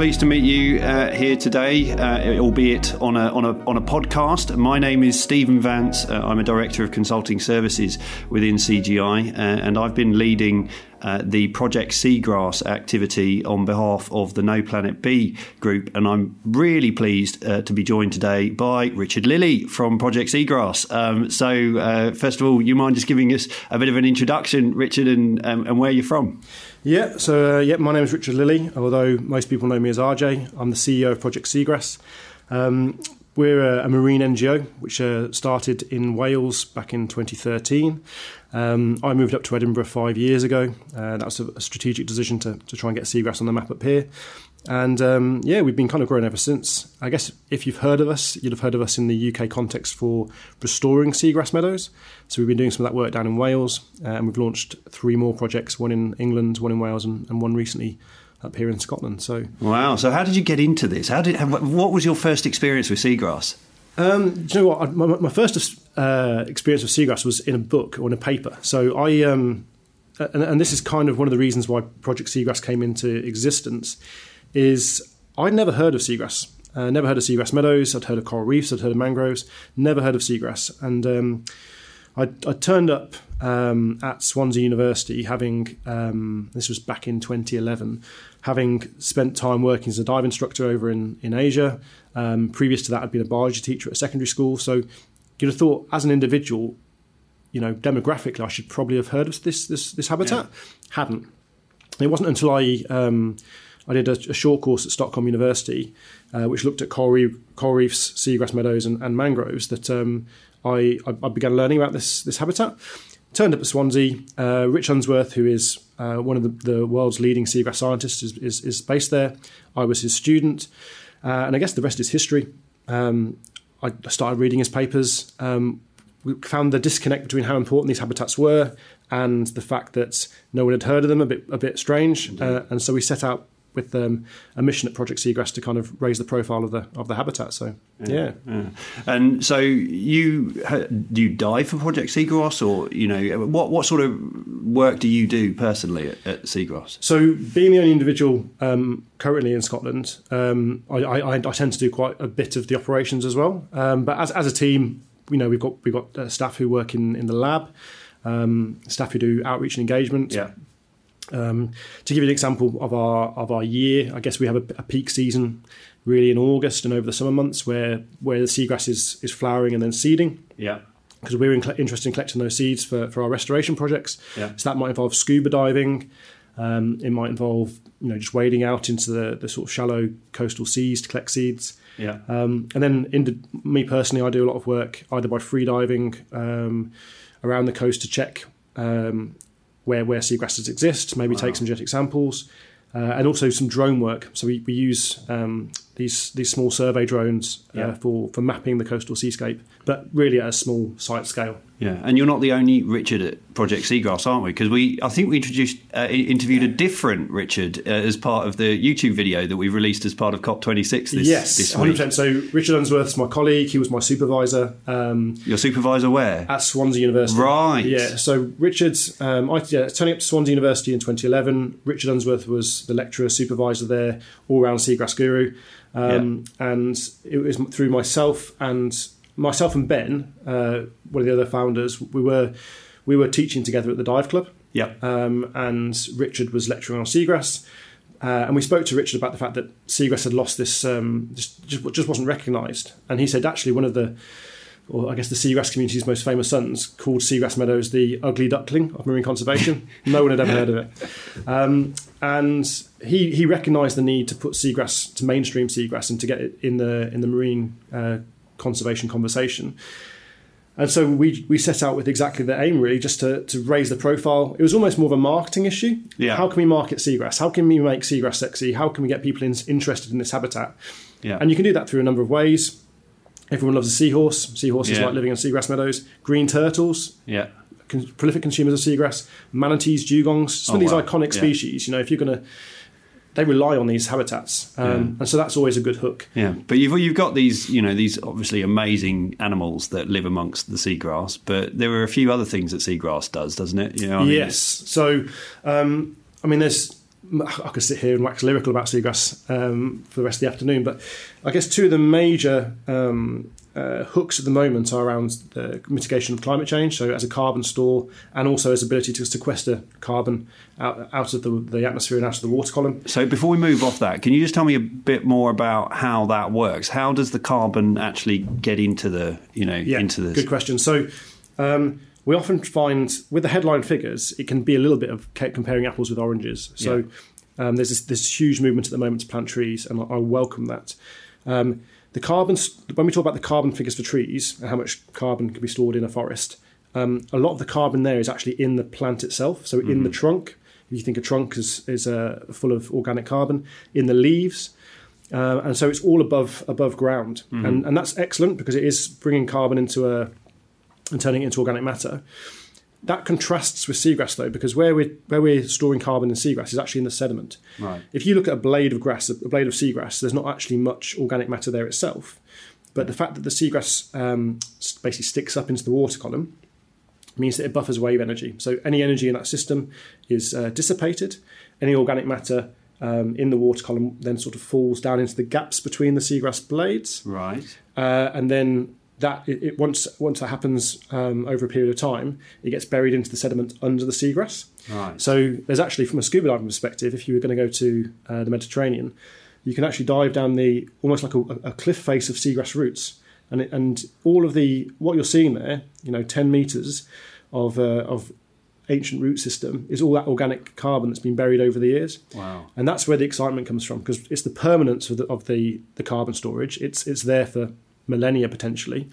pleased to meet you uh, here today, uh, albeit on a, on, a, on a podcast. My name is Stephen Vance. Uh, I'm a Director of Consulting Services within CGI, uh, and I've been leading uh, the Project Seagrass activity on behalf of the No Planet B group. And I'm really pleased uh, to be joined today by Richard Lilley from Project Seagrass. Um, so, uh, first of all, you mind just giving us a bit of an introduction, Richard, and, um, and where you're from? Yeah, so uh, yeah, my name is Richard Lilley, although most people know me as RJ. I'm the CEO of Project Seagrass. Um, we're a, marine NGO which uh, started in Wales back in 2013. Um, I moved up to Edinburgh five years ago. Uh, that was a, a, strategic decision to, to try and get seagrass on the map up here. And um, yeah, we've been kind of growing ever since. I guess if you've heard of us, you'd have heard of us in the UK context for restoring seagrass meadows. So we've been doing some of that work down in Wales, uh, and we've launched three more projects: one in England, one in Wales, and, and one recently up here in Scotland. So wow! So how did you get into this? How did what was your first experience with seagrass? Um, do you know what? My, my first uh, experience with seagrass was in a book or in a paper. So I, um, and, and, this is kind of one of the reasons why Project Seagrass came into existence, is I'd never heard of seagrass. Uh, never heard of seagrass meadows. I'd heard of coral reefs. I'd heard of mangroves. Never heard of seagrass. And um, I, I, turned up um, at Swansea University, having um, this was back in 2011, having spent time working as a dive instructor over in in Asia. Um, previous to that, I'd been a biology teacher at a secondary school. So you'd have thought, as an individual, you know, demographically, I should probably have heard of this this, this habitat. Yeah. Hadn't. It wasn't until I um, I did a, a, short course at Stockholm University, uh, which looked at coral, reef, coral reefs, seagrass meadows, and, and mangroves, that um, I, I, began learning about this this habitat. Turned up at Swansea. Uh, Rich Unsworth, who is uh, one of the, the, world's leading seagrass scientists, is, is, is, based there. I was his student, uh, and I guess the rest is history. Um, I started reading his papers. Um, we found the disconnect between how important these habitats were and the fact that no one had heard of them a bit a bit strange, uh, and so we set out with um, a mission at Project Seagrass to kind of raise the profile of the of the habitat. So yeah, yeah. yeah. and so you do you dive for Project Seagrass, or you know what what sort of work do you do personally at, at Seagrass? So being the only individual um, currently in Scotland, um, I, I, I, tend to do quite a bit of the operations as well. Um, but as as a team, you know we've got we've got uh, staff who work in in the lab. Um, staff who do outreach and engagement, yeah. Um, to give you an example of our of our year, I guess we have a, a, peak season really in August and over the summer months where where the seagrass is is flowering and then seeding. Yeah. Because we're in, interested in collecting those seeds for, for our restoration projects. Yeah. So that might involve scuba diving. Um, it might involve you know just wading out into the, the sort of shallow coastal seas to collect seeds. Yeah. Um, and then in me personally, I do a lot of work either by free diving um, around the coast to check um, where where seagrasses exist, maybe wow. take some genetic samples, uh, and also some drone work. So we, we use um, these these small survey drones uh, yeah. for for mapping the coastal seascape, but really at a small site scale. Yeah, and you're not the only Richard at Project Seagrass, aren't we? Because we, I think we introduced, uh, interviewed a different Richard uh, as part of the YouTube video that we released as part of COP26 this, yes, this week. 100%. So Richard Unsworth's my colleague. He was my supervisor. Um, Your supervisor where? At Swansea University. Right. Yeah. So Richard's, um, I, yeah, turning up to Swansea University in 2011. Richard Unsworth was the lecturer supervisor there, all round seagrass guru. Um, yeah. And it was through myself and myself and Ben, uh, one of the other founders, we were we were teaching together at the dive club. Yeah. Um, and Richard was lecturing on seagrass. Uh, and we spoke to Richard about the fact that seagrass had lost this, um, just, just, just wasn't recognised. And he said actually one of the, or I guess the seagrass community's most famous sons called Seagrass Meadows the ugly duckling of marine conservation. no one had ever heard of it. Um, and he he recognised the need to put seagrass to mainstream seagrass and to get it in the in the marine uh, conservation conversation. And so we we set out with exactly the aim, really, just to, to raise the profile. It was almost more of a marketing issue. Yeah. How can we market seagrass? How can we make seagrass sexy? How can we get people in, interested in this habitat? Yeah. And you can do that through a number of ways. Everyone loves a seahorse. Seahorses yeah. like living in seagrass meadows. Green turtles. Yeah. Con- prolific consumers of seagrass. Manatees, dugongs. Some oh, of these wow. iconic yeah. species. You know, if you're going to they rely on these habitats, um, yeah. and so that's always a good hook. Yeah, but you've you've got these you know these obviously amazing animals that live amongst the seagrass, but there are a few other things that seagrass does, doesn't it? You know, yes. Mean? So, um, I mean, there's I could sit here and wax lyrical about seagrass um, for the rest of the afternoon, but I guess two of the major um, uh, hooks at the moment are around the mitigation of climate change, so as a carbon store, and also its ability to sequester carbon out, out of the, the atmosphere and out of the water column. So, before we move off that, can you just tell me a bit more about how that works? How does the carbon actually get into the, you know, Yeah, into this? good question. So. Um, we often find with the headline figures, it can be a little bit of comparing apples with oranges. So um, there's this, this huge movement at the moment to plant trees, and I, I welcome that. Um, the carbon, when we talk about the carbon figures for trees and how much carbon can be stored in a forest, um, a lot of the carbon there is actually in the plant itself. So in the trunk, if you think a trunk is is uh, full of organic carbon, in the leaves, uh, and so it's all above above ground, and and that's excellent because it is bringing carbon into a and turning it into organic matter. That contrasts with seagrass though, because where we're where we're storing carbon in seagrass is actually in the sediment. Right. If you look at a blade of grass, a blade of seagrass, there's not actually much organic matter there itself. But the fact that the seagrass um, basically sticks up into the water column means that it buffers wave energy. So any energy in that system is uh, dissipated. Any organic matter um, in the water column then sort of falls down into the gaps between the seagrass blades Right. uh, and then that it, it once once that happens um, over a period of time, it gets buried into the sediment under the seagrass. Right. So there's actually, from a scuba diving perspective, if you were going to go to uh, the Mediterranean, you can actually dive down the almost like a, a cliff face of seagrass roots, and it, and all of the what you're seeing there, you know, ten meters of uh, of ancient root system is all that organic carbon that's been buried over the years. Wow. And that's where the excitement comes from because it's the permanence of the, of the, the carbon storage. It's it's there for millennia potentially,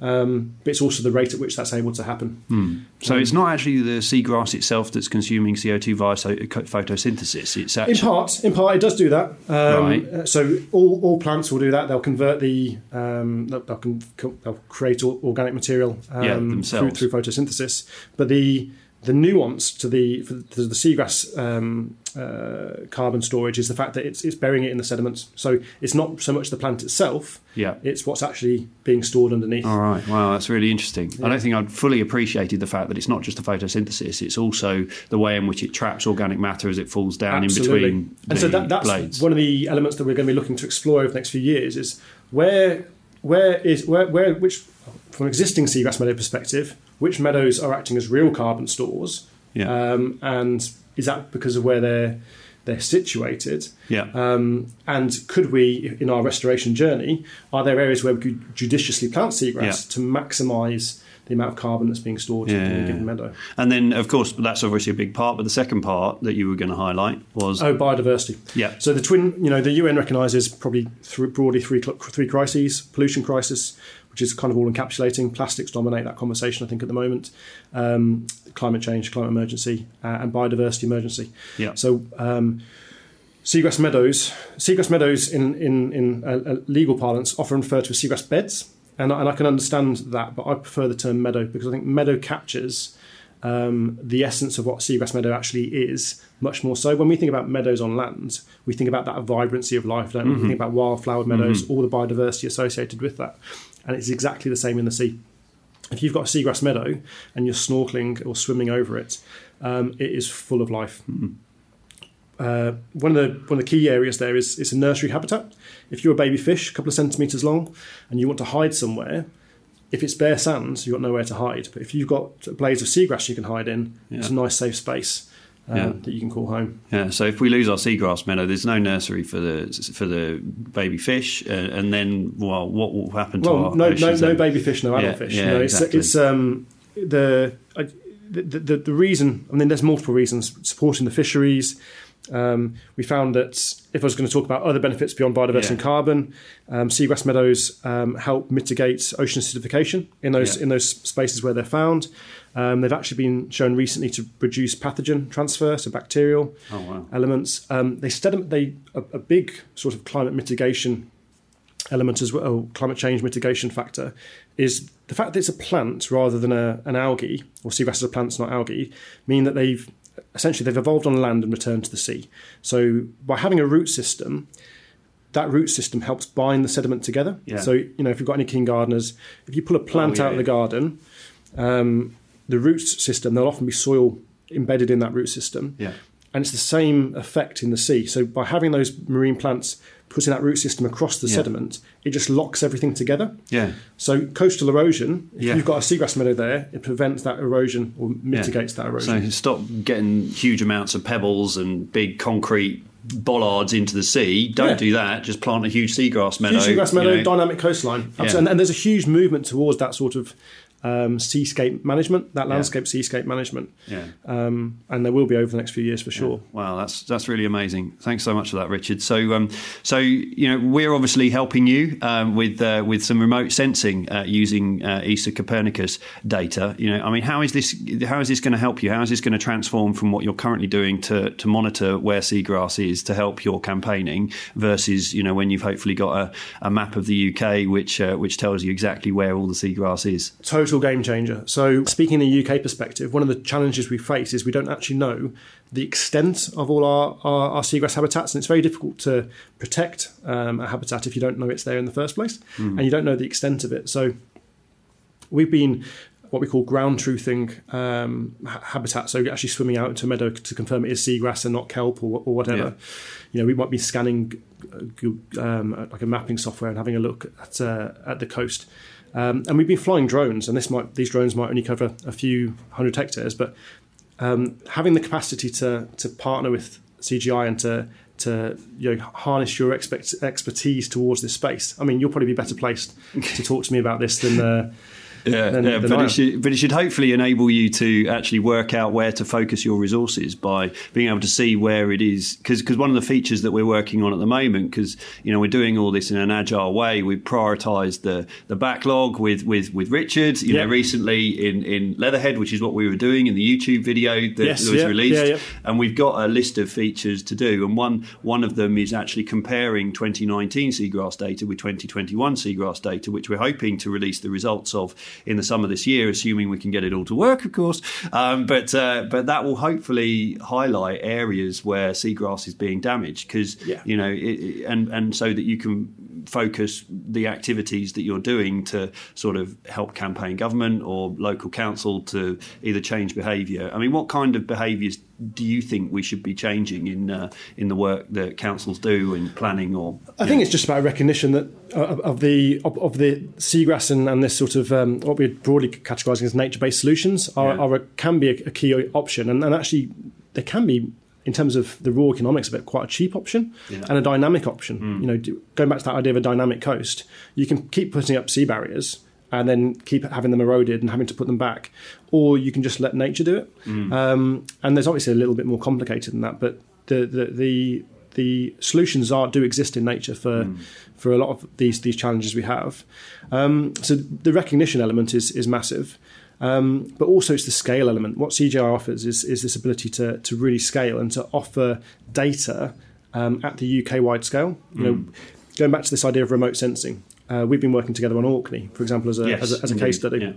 um, but it's also the rate at which that's able to happen. So it's not actually the seagrass itself that's consuming CO2 via photosynthesis. It's In part, in part, it does do that. Um, Right. uh, So all, all plants will do that. They'll convert the um, they'll, they'll, create organic material um, Yeah, through, themselves. through photosynthesis. But the the nuance to the for the, to the seagrass um, uh, carbon storage is the fact that it's it's burying it in the sediments. So it's not so much the plant itself; yeah. it's what's actually being stored underneath. All right. Wow, that's really interesting. I don't think I'd fully appreciated the fact that it's not just the photosynthesis; it's also the way in which it traps organic matter as it falls down Absolutely. in between and so that, that's blades. one of the elements that we're going to be looking to explore over the next few years is where where is where where which from an existing seagrass meadow perspective which meadows are acting as real carbon stores Yeah. um, and is that because of where they're they're situated yeah. um, and could we in our restoration journey are there areas where we could judiciously plant seagrass Yeah. to maximize the amount of carbon that's being stored Yeah, in a given meadow and then, of course, that's obviously a big part. But the second part that you were going to highlight was Oh, biodiversity. Yeah. So the twin, you know, the UN recognises probably th- broadly three three crises: pollution crisis, which is kind of all encapsulating. Plastics dominate that conversation, I think, at the moment. Um, climate change, climate emergency, uh, and biodiversity emergency. Yeah. So. Um, Seagrass meadows, seagrass meadows in in in uh, legal parlance often referred to as seagrass beds, and I, and I can understand that, but I prefer the term meadow because I think meadow captures um, the essence of what seagrass meadow actually is much more so. When we think about meadows on land, we think about that vibrancy of life, don't we? We think about wildflower meadows, all the biodiversity associated with that, and it's exactly the same in the sea. If you've got a seagrass meadow and you're snorkeling or swimming over it, um, it is full of life. Uh, one of the one of the key areas there is it's a nursery habitat. If you're a baby fish, a couple of centimeters long, and you want to hide somewhere, if it's bare sand, you've got nowhere to hide. But if you've got blades of seagrass you can hide in, it's a nice safe space Yeah. that you can call home. Yeah, so if we lose our seagrass meadow, there's no nursery for the for the baby fish, uh, and then well, what will happen to Well, our no, no, no baby fish, no adult Yeah, fish. yeah, know, it's exactly. it's um, the, I- the the the reason. I mean, there's multiple reasons supporting the fisheries. Um, we found that if I was going to talk about other benefits beyond biodiversity Yeah. and carbon, um, seagrass meadows um, help mitigate ocean acidification in those Yeah. in those spaces where they're found. Um, they've actually been shown recently to reduce pathogen transfer, so bacterial Oh wow! elements. Um, they they a, a big sort of climate mitigation element as well, climate change mitigation factor, is the fact that it's a plant rather than a, an algae, or seagrasses are plants, not algae, mean that they've essentially they've evolved on land and returned to the sea. So by having a root system, that root system helps bind the sediment together. Yeah. So you know if you've got any king gardeners, if you pull a plant Oh, yeah, out of the yeah. garden, um, the root system there'll often be soil embedded in that root system Yeah, and it's the same effect in the sea. So by having those marine plants putting that root system across the Yeah. sediment, it just locks everything together. Yeah. So coastal erosion, if Yeah. you've got a seagrass meadow there, it prevents that erosion or mitigates that erosion. So you stop getting huge amounts of pebbles and big concrete bollards into the sea. Don't Yeah. do that. Just plant a huge seagrass meadow. Huge seagrass you meadow, know. dynamic coastline. Yeah. And, and there's a huge movement towards that sort of um, seascape management, that landscape seascape management. Yeah. Um, and there will be over the next few years for sure. Wow, that's that's really amazing. Thanks so much for that, Richard. So, um, so you know, we're obviously helping you um, with uh, with some remote sensing uh, using uh, ESA Copernicus data. You know, I mean, how is this how is this going to help you? How is this going to transform from what you're currently doing to to monitor where seagrass is to help your campaigning versus you know when you've hopefully got a, a map of the UK which uh, which tells you exactly where all the seagrass is. Total game changer. So, speaking in the UK perspective, one of the challenges we face is we don't actually know the extent of all our, our, our seagrass habitats, and it's very difficult to protect um, a habitat if you don't know it's there in the first place and you don't know the extent of it. So, we've been what we call ground truthing um, ha- habitat. So actually swimming out into a meadow to confirm it is seagrass and not kelp or, or whatever. Yeah. You know, we might be scanning uh, um, like a mapping software and having a look at uh, at the coast. Um, and we've been flying drones, and this might these drones might only cover a few hundred hectares, but um, having the capacity to to partner with CGI and to to you know harness your expect, expertise towards this space. I mean, you'll probably be better placed to talk to me about this than. Uh, Yeah, than- yeah than but, it should, but it should hopefully enable you to actually work out where to focus your resources by being able to see where it is. Because one of the features that we're working on at the moment, because you know we're doing all this in an agile way, we've prioritised the the backlog with with with Richard. You Yeah. know, recently in in Leatherhead, which is what we were doing in the YouTube video that, Yes, was yeah, released, and we've got a list of features to do. And one one of them is actually comparing 2019 seagrass data with 2021 seagrass data, which we're hoping to release the results of in the summer this year, assuming we can get it all to work, of course. Um, but uh, but that will hopefully highlight areas where seagrass is being damaged because Yeah. you know it, and and so that you can focus the activities that you're doing to sort of help campaign government or local council to either change behaviour. I mean, what kind of behaviours do you think we should be changing in uh, in the work that councils do in planning or? I think it's just about recognition that uh, of the of, of the seagrass and, and this sort of um, what we're broadly categorising as nature-based solutions are, Yeah. are a, can be a, a key option, and, and actually they can be in terms of the raw economics of it quite a cheap option Yeah. and a dynamic option. You know, do- going back to that idea of a dynamic coast, you can keep putting up sea barriers and then keep having them eroded and having to put them back, or you can just let nature do it. Um, and there's obviously a little bit more complicated than that, but the the the, the solutions are do exist in nature for for a lot of these these challenges we have. Um, so the recognition element is is massive. Um, but also it's the scale element. What CGI offers is, is this ability to, to really scale and to offer data um, at the UK wide scale. You know, going back to this idea of remote sensing, uh, we've been working together on Orkney, for example, as a, Yes, as a, as a case study Yeah.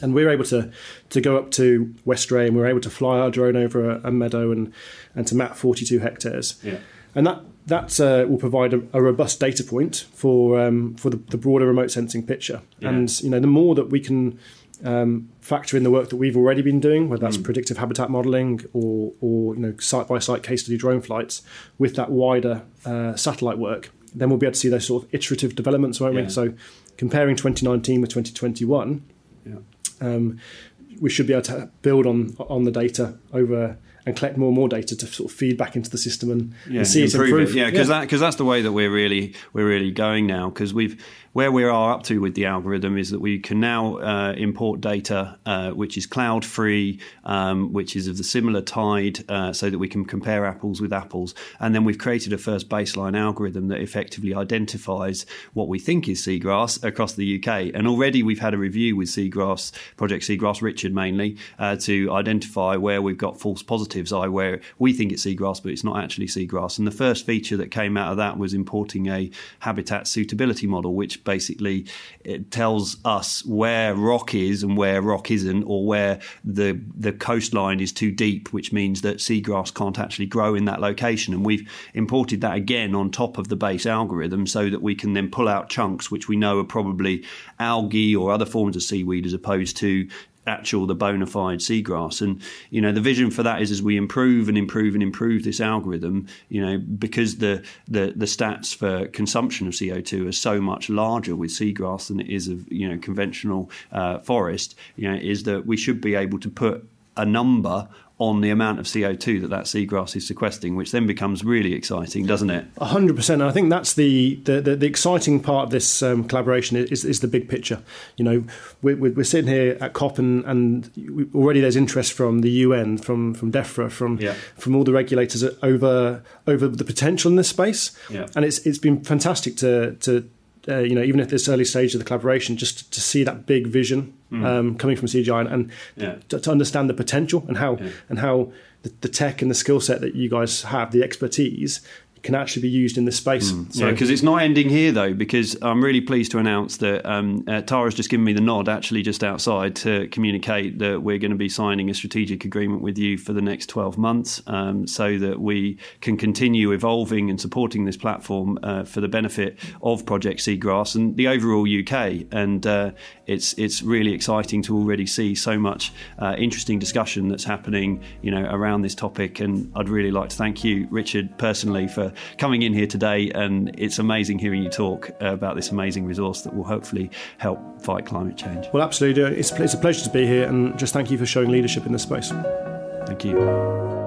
and we were able to to go up to Westray and we were able to fly our drone over a, a meadow and and to map 42 hectares. Yeah. And that that uh, will provide a, a robust data point for um, for the, the broader remote sensing picture. Yeah. And you know, the more that we can um, factor in the work that we've already been doing, whether that's Mm. predictive habitat modelling or or you know site by site case study drone flights, with that wider uh, satellite work, then we'll be able to see those sort of iterative developments, won't Yeah. we? So comparing 2019 with 2021 Yeah. um, we should be able to build on on the data over and collect more and more data to sort of feed back into the system and, yeah, and see it improve improve. it. Yeah, because that because that's the way that we're really we're really going now. Because we've where we are up to with the algorithm is that we can now uh, import data uh, which is cloud free, um, which is of the similar tide, uh, so that we can compare apples with apples. And then we've created a first baseline algorithm that effectively identifies what we think is seagrass across the UK. And already we've had a review with Seagrass Project Seagrass Richard mainly uh, to identify where we've got false positives, i.e., where we think it's seagrass but it's not actually seagrass. And the first feature that came out of that was importing a habitat suitability model, which basically it tells us where rock is and where rock isn't, or where the the coastline is too deep, which means that seagrass can't actually grow in that location. And we've imported that again on top of the base algorithm so that we can then pull out chunks which we know are probably algae or other forms of seaweed as opposed to actual the bona fide seagrass. And you know the vision for that is as we improve and improve and improve this algorithm you know because the the, the stats for consumption of CO2 are so much larger with seagrass than it is of you know conventional uh, forest you know is that we should be able to put a number on the amount of CO2 that that seagrass is sequestering, which then becomes really exciting, doesn't it? hundred percent. I think that's the, the, the, the exciting part of this um, collaboration is, is the big picture. You know, we're, we're sitting here at COP and, and already there's interest from the UN, from from DEFRA, from yeah. from all the regulators over over the potential in this space. Yeah. And it's it's been fantastic to to uh, you know, even at this early stage of the collaboration, just to see that big vision mm. um, coming from CGI and, and yeah. to, to, understand the potential and how yeah. and how the, the, tech and the skill set that you guys have, the expertise, can actually be used in this space. Mm. So, yeah, because it's not ending here though. Because I'm really pleased to announce that um, uh, Tara's just given me the nod, actually just outside, to communicate that we're going to be signing a strategic agreement with you for the next 12 months, um, so that we can continue evolving and supporting this platform uh, for the benefit of Project Seagrass and the overall UK. And uh, it's it's really exciting to already see so much uh, interesting discussion that's happening, you know, around this topic. And I'd really like to thank you, Richard, personally for coming in here today. And it's amazing hearing you talk about this amazing resource that will hopefully help fight climate change. Well, absolutely. It's, it's a pleasure to be here, and just thank you for showing leadership in this space. Thank you.